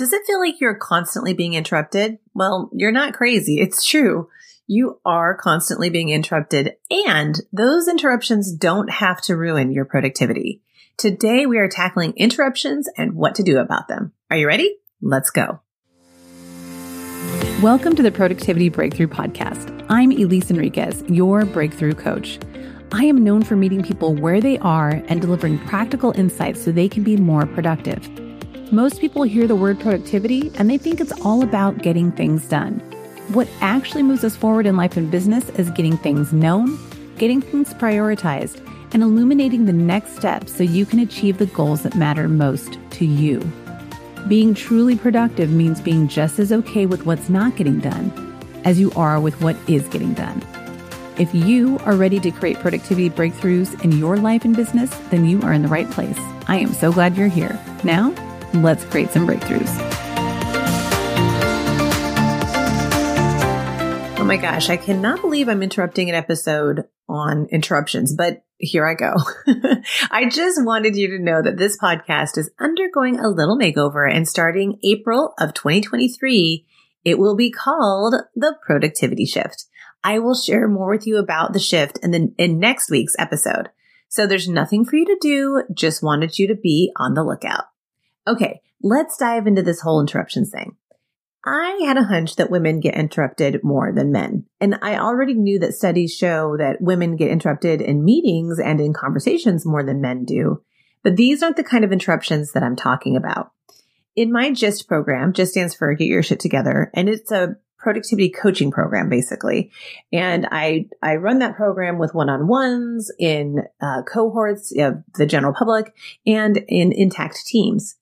Does it feel like you're constantly being interrupted? Well, you're not crazy. It's true. You are constantly being interrupted, and those interruptions don't have to ruin your productivity. Today, we are tackling interruptions and what to do about them. Are you ready? Let's go. Welcome to the Productivity Breakthrough Podcast. I'm Elise Enriquez, your breakthrough coach. I am known for meeting people where they are and delivering practical insights so they can be more productive. Most people hear the word productivity and they think it's all about getting things done. What actually moves us forward in life and business is getting things known, getting things prioritized, and illuminating the next steps so you can achieve the goals that matter most to you. Being truly productive means being just as okay with what's not getting done as you are with what is getting done. If you are ready to create productivity breakthroughs in your life and business, then you are in the right place. I am so glad you're here. Now, Let's create some breakthroughs. Oh my gosh, I cannot believe I'm interrupting an episode on interruptions, but here I go. I just wanted you to know that this podcast is undergoing a little makeover and starting April of 2023, it will be called the Productivity Shift. I will share more with you about the shift in the in next week's episode. So there's nothing for you to do, just wanted you to be on the lookout. Okay, let's dive into this whole interruptions thing. I had a hunch that women get interrupted more than men. And I already knew that studies show that women get interrupted in meetings and in conversations more than men do. But these aren't the kind of interruptions that I'm talking about. In my GYST program, GYST stands for Get Your Shit Together, and it's a productivity coaching program basically. And I, I run that program with one-on-ones in uh, cohorts of the general public and in intact teams.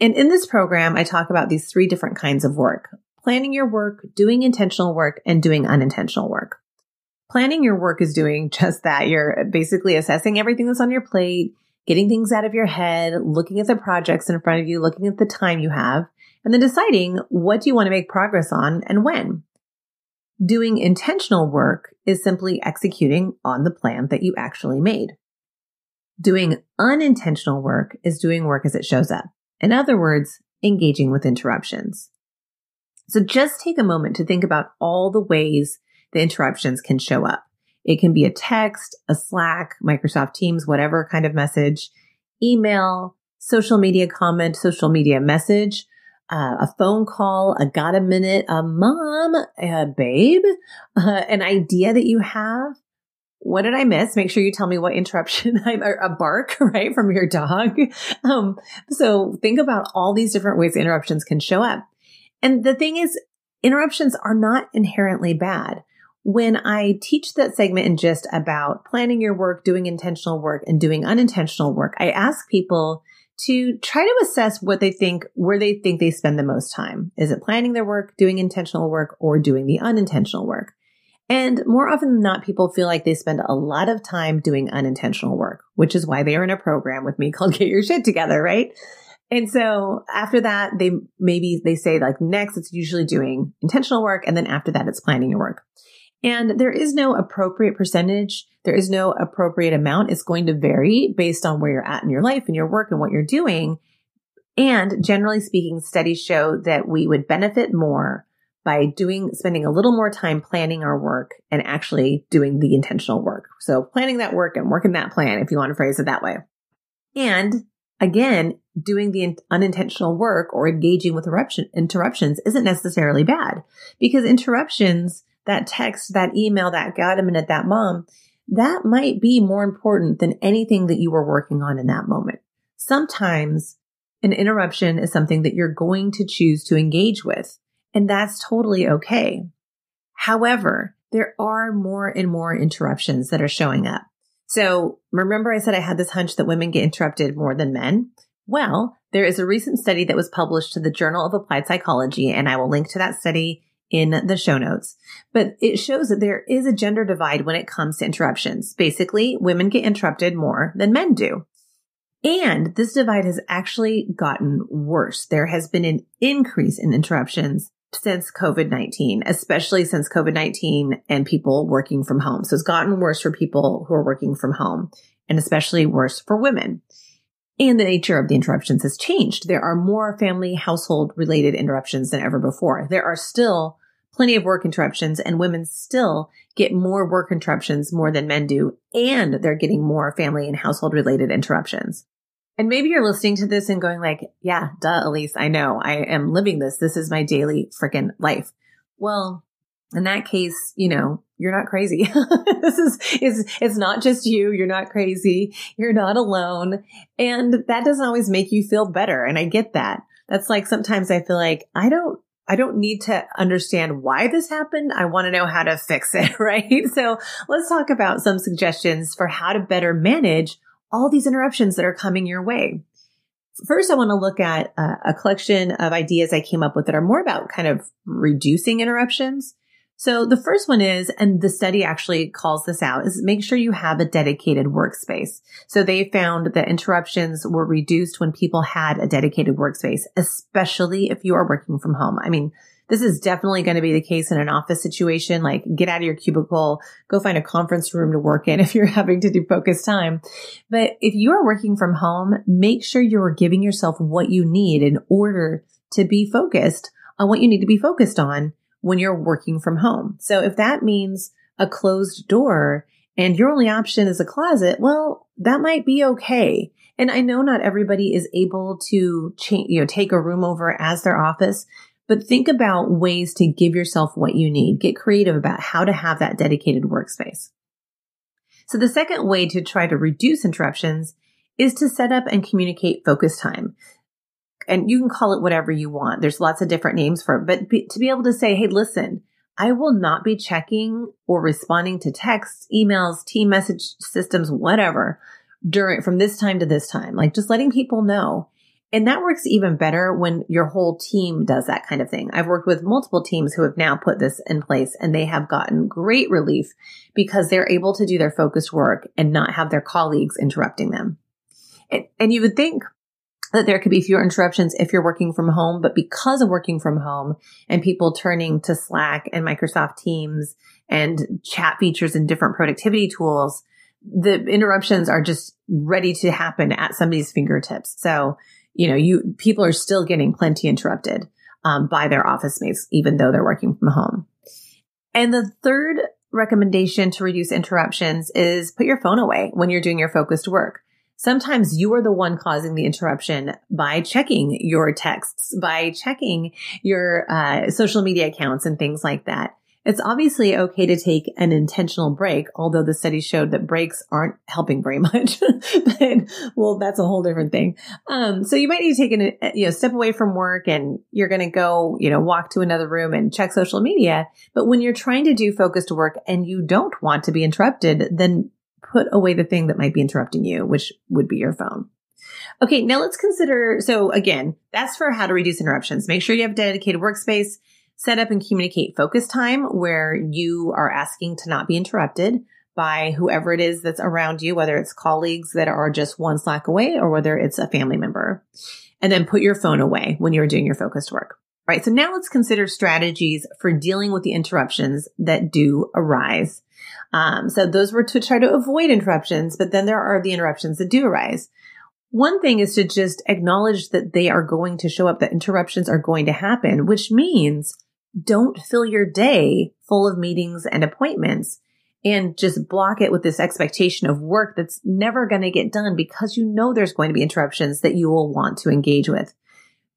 And in this program, I talk about these three different kinds of work planning your work, doing intentional work, and doing unintentional work. Planning your work is doing just that. You're basically assessing everything that's on your plate, getting things out of your head, looking at the projects in front of you, looking at the time you have, and then deciding what do you want to make progress on and when. Doing intentional work is simply executing on the plan that you actually made. Doing unintentional work is doing work as it shows up. In other words, engaging with interruptions. So just take a moment to think about all the ways the interruptions can show up. It can be a text, a Slack, Microsoft Teams, whatever kind of message, email, social media comment, social media message, uh, a phone call, a got a minute, a mom, a babe, uh, an idea that you have, what did I miss? Make sure you tell me what interruption I'm a bark, right? From your dog. Um, so think about all these different ways interruptions can show up. And the thing is, interruptions are not inherently bad. When I teach that segment in GYST about planning your work, doing intentional work and doing unintentional work, I ask people to try to assess what they think, where they think they spend the most time. Is it planning their work, doing intentional work, or doing the unintentional work? And more often than not, people feel like they spend a lot of time doing unintentional work, which is why they are in a program with me called Get Your Shit Together, right? And so after that, they maybe they say like next it's usually doing intentional work. And then after that, it's planning your work. And there is no appropriate percentage. There is no appropriate amount. It's going to vary based on where you're at in your life and your work and what you're doing. And generally speaking, studies show that we would benefit more by doing, spending a little more time planning our work and actually doing the intentional work. So planning that work and working that plan, if you want to phrase it that way. And again, doing the unintentional work or engaging with interruptions isn't necessarily bad because interruptions, that text, that email, that got a minute, that mom, that might be more important than anything that you were working on in that moment. Sometimes an interruption is something that you're going to choose to engage with. And that's totally okay. However, there are more and more interruptions that are showing up. So remember I said I had this hunch that women get interrupted more than men? Well, there is a recent study that was published to the Journal of Applied Psychology, and I will link to that study in the show notes. But it shows that there is a gender divide when it comes to interruptions. Basically, women get interrupted more than men do. And this divide has actually gotten worse. There has been an increase in interruptions since COVID 19, especially since COVID 19 and people working from home. So it's gotten worse for people who are working from home and especially worse for women. And the nature of the interruptions has changed. There are more family household related interruptions than ever before. There are still plenty of work interruptions and women still get more work interruptions more than men do. And they're getting more family and household related interruptions. And maybe you're listening to this and going like, yeah, duh, Elise, I know I am living this. This is my daily freaking life. Well, in that case, you know, you're not crazy. this is, is, it's not just you. You're not crazy. You're not alone. And that doesn't always make you feel better. And I get that. That's like sometimes I feel like I don't, I don't need to understand why this happened. I want to know how to fix it, right? So let's talk about some suggestions for how to better manage all these interruptions that are coming your way. First, I want to look at a, a collection of ideas I came up with that are more about kind of reducing interruptions. So the first one is, and the study actually calls this out, is make sure you have a dedicated workspace. So they found that interruptions were reduced when people had a dedicated workspace, especially if you are working from home. I mean, this is definitely going to be the case in an office situation. Like get out of your cubicle, go find a conference room to work in if you're having to do focus time. But if you are working from home, make sure you're giving yourself what you need in order to be focused on what you need to be focused on when you're working from home. So if that means a closed door and your only option is a closet, well, that might be okay. And I know not everybody is able to change, you know, take a room over as their office, but think about ways to give yourself what you need. Get creative about how to have that dedicated workspace. So the second way to try to reduce interruptions is to set up and communicate focus time and you can call it whatever you want. There's lots of different names for it, but be, to be able to say, Hey, listen, I will not be checking or responding to texts, emails, team message systems, whatever during from this time to this time, like just letting people know. And that works even better when your whole team does that kind of thing. I've worked with multiple teams who have now put this in place and they have gotten great relief because they're able to do their focused work and not have their colleagues interrupting them. And, and you would think that there could be fewer interruptions if you're working from home, but because of working from home and people turning to Slack and Microsoft Teams and chat features and different productivity tools, the interruptions are just ready to happen at somebody's fingertips. So, you know, you people are still getting plenty interrupted um, by their office mates, even though they're working from home. And the third recommendation to reduce interruptions is put your phone away when you're doing your focused work. Sometimes you are the one causing the interruption by checking your texts, by checking your uh, social media accounts and things like that. It's obviously okay to take an intentional break, although the study showed that breaks aren't helping very much. but, well, that's a whole different thing. Um, so you might need to take an, you know, step away from work and you're going to go, you know, walk to another room and check social media. But when you're trying to do focused work and you don't want to be interrupted, then put away the thing that might be interrupting you, which would be your phone. Okay, now let's consider. So again, that's for how to reduce interruptions. Make sure you have a dedicated workspace, set up and communicate focus time where you are asking to not be interrupted by whoever it is that's around you, whether it's colleagues that are just one Slack away or whether it's a family member. And then put your phone away when you're doing your focused work. Right. So now let's consider strategies for dealing with the interruptions that do arise. Um, so those were to try to avoid interruptions, but then there are the interruptions that do arise. One thing is to just acknowledge that they are going to show up, that interruptions are going to happen, which means don't fill your day full of meetings and appointments and just block it with this expectation of work that's never going to get done because you know there's going to be interruptions that you will want to engage with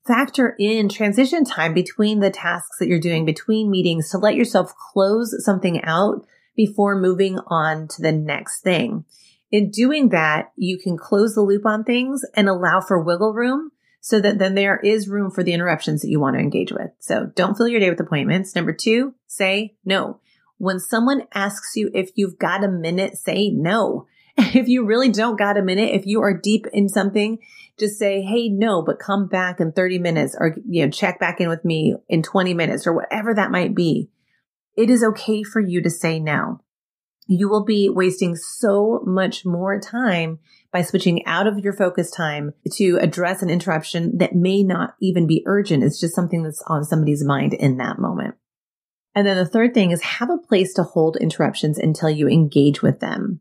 factor in transition time between the tasks that you're doing between meetings to let yourself close something out before moving on to the next thing. In doing that, you can close the loop on things and allow for wiggle room so that then there is room for the interruptions that you want to engage with. So don't fill your day with appointments. Number two, say no. When someone asks you if you've got a minute, say no. If you really don't got a minute, if you are deep in something, just say, Hey, no, but come back in 30 minutes or, you know, check back in with me in 20 minutes or whatever that might be. It is okay for you to say no. You will be wasting so much more time by switching out of your focus time to address an interruption that may not even be urgent. It's just something that's on somebody's mind in that moment. And then the third thing is have a place to hold interruptions until you engage with them.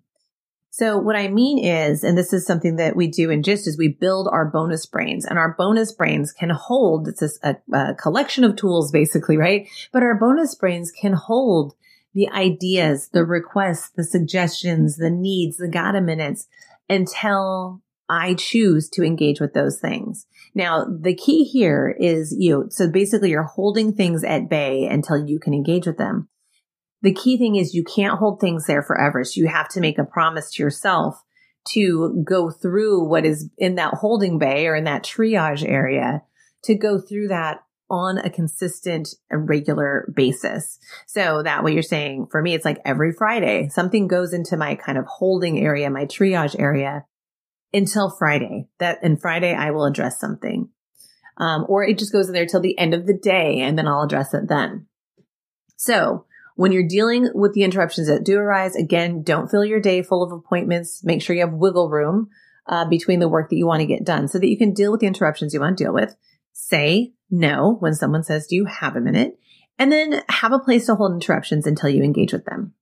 So what I mean is, and this is something that we do in GYST is we build our bonus brains and our bonus brains can hold, it's a, a collection of tools basically, right? But our bonus brains can hold the ideas, the requests, the suggestions, the needs, the gotta minutes until I choose to engage with those things. Now, the key here is you. So basically you're holding things at bay until you can engage with them. The key thing is you can't hold things there forever. So you have to make a promise to yourself to go through what is in that holding bay or in that triage area to go through that on a consistent and regular basis. So that way you're saying for me, it's like every Friday, something goes into my kind of holding area, my triage area until Friday. That and Friday I will address something. Um, or it just goes in there till the end of the day and then I'll address it then. So when you're dealing with the interruptions that do arise, again, don't fill your day full of appointments. Make sure you have wiggle room uh, between the work that you want to get done so that you can deal with the interruptions you want to deal with. Say no when someone says, do you have a minute? And then have a place to hold interruptions until you engage with them.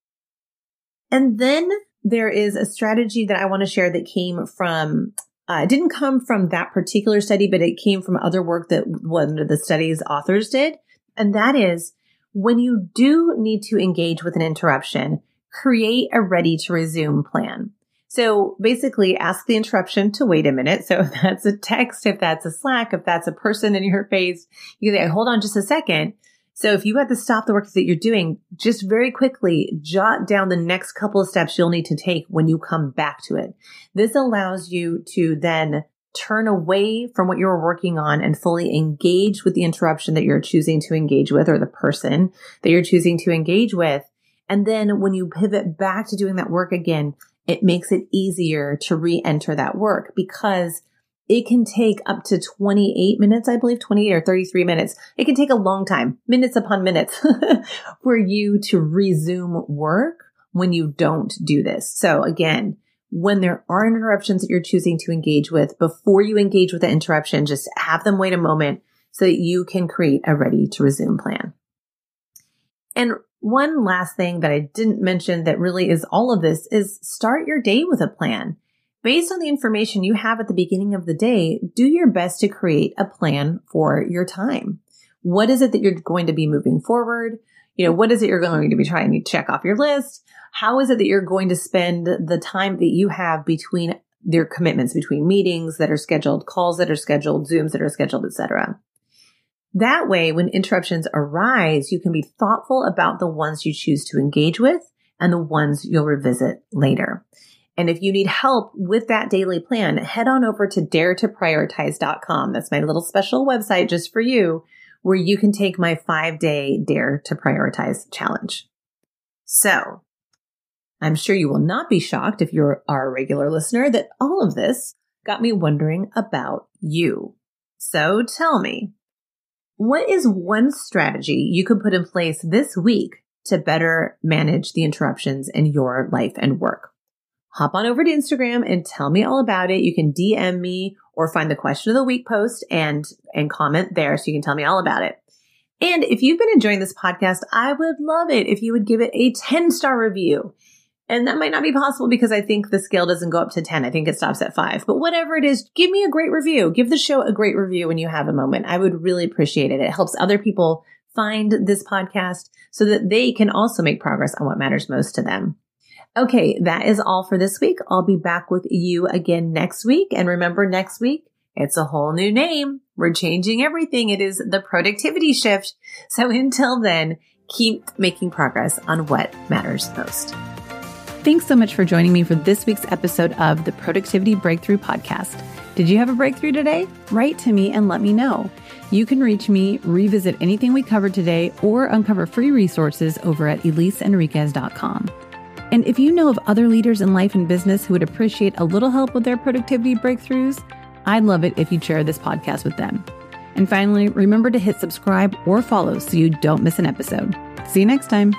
And then there is a strategy that I want to share that came from uh, it didn't come from that particular study, but it came from other work that one of the study's authors did. And that is when you do need to engage with an interruption, create a ready to resume plan. So basically ask the interruption to wait a minute. So if that's a text, if that's a Slack, if that's a person in your face, you can say, hold on just a second. So if you had to stop the work that you're doing, just very quickly jot down the next couple of steps you'll need to take when you come back to it. This allows you to then turn away from what you're working on and fully engage with the interruption that you're choosing to engage with or the person that you're choosing to engage with. And then when you pivot back to doing that work again, it makes it easier to re-enter that work because it can take up to 28 minutes, I believe, 28 or 33 minutes. It can take a long time, minutes upon minutes, for you to resume work when you don't do this. So again, when there are interruptions that you're choosing to engage with, before you engage with the interruption, just have them wait a moment so that you can create a ready to resume plan. And one last thing that I didn't mention that really is all of this is start your day with a plan. Based on the information you have at the beginning of the day, do your best to create a plan for your time. What is it that you're going to be moving forward? You know, what is it you're going to be trying to check off your list? How is it that you're going to spend the time that you have between their commitments, between meetings that are scheduled, calls that are scheduled, Zooms that are scheduled, etc. That way, when interruptions arise, you can be thoughtful about the ones you choose to engage with and the ones you'll revisit later. And if you need help with that daily plan, head on over to daretoprioritize.com. That's my little special website just for you, where you can take my five day Dare to Prioritize challenge. So I'm sure you will not be shocked if you're a regular listener that all of this got me wondering about you. So tell me, what is one strategy you could put in place this week to better manage the interruptions in your life and work? hop on over to Instagram and tell me all about it. You can DM me or find the question of the week post and, and comment there so you can tell me all about it. And if you've been enjoying this podcast, I would love it if you would give it a 10 star review. And that might not be possible because I think the scale doesn't go up to 10. I think it stops at five. But whatever it is, give me a great review. Give the show a great review when you have a moment. I would really appreciate it. It helps other people find this podcast so that they can also make progress on what matters most to them. Okay, that is all for this week. I'll be back with you again next week. And remember, next week, it's a whole new name. We're changing everything. It is the productivity shift. So until then, keep making progress on what matters most. Thanks so much for joining me for this week's episode of the Productivity Breakthrough Podcast. Did you have a breakthrough today? Write to me and let me know. You can reach me, revisit anything we covered today, or uncover free resources over at EliseEnriquez.com. And if you know of other leaders in life and business who would appreciate a little help with their productivity breakthroughs, I'd love it if you'd share this podcast with them. And finally, remember to hit subscribe or follow so you don't miss an episode. See you next time.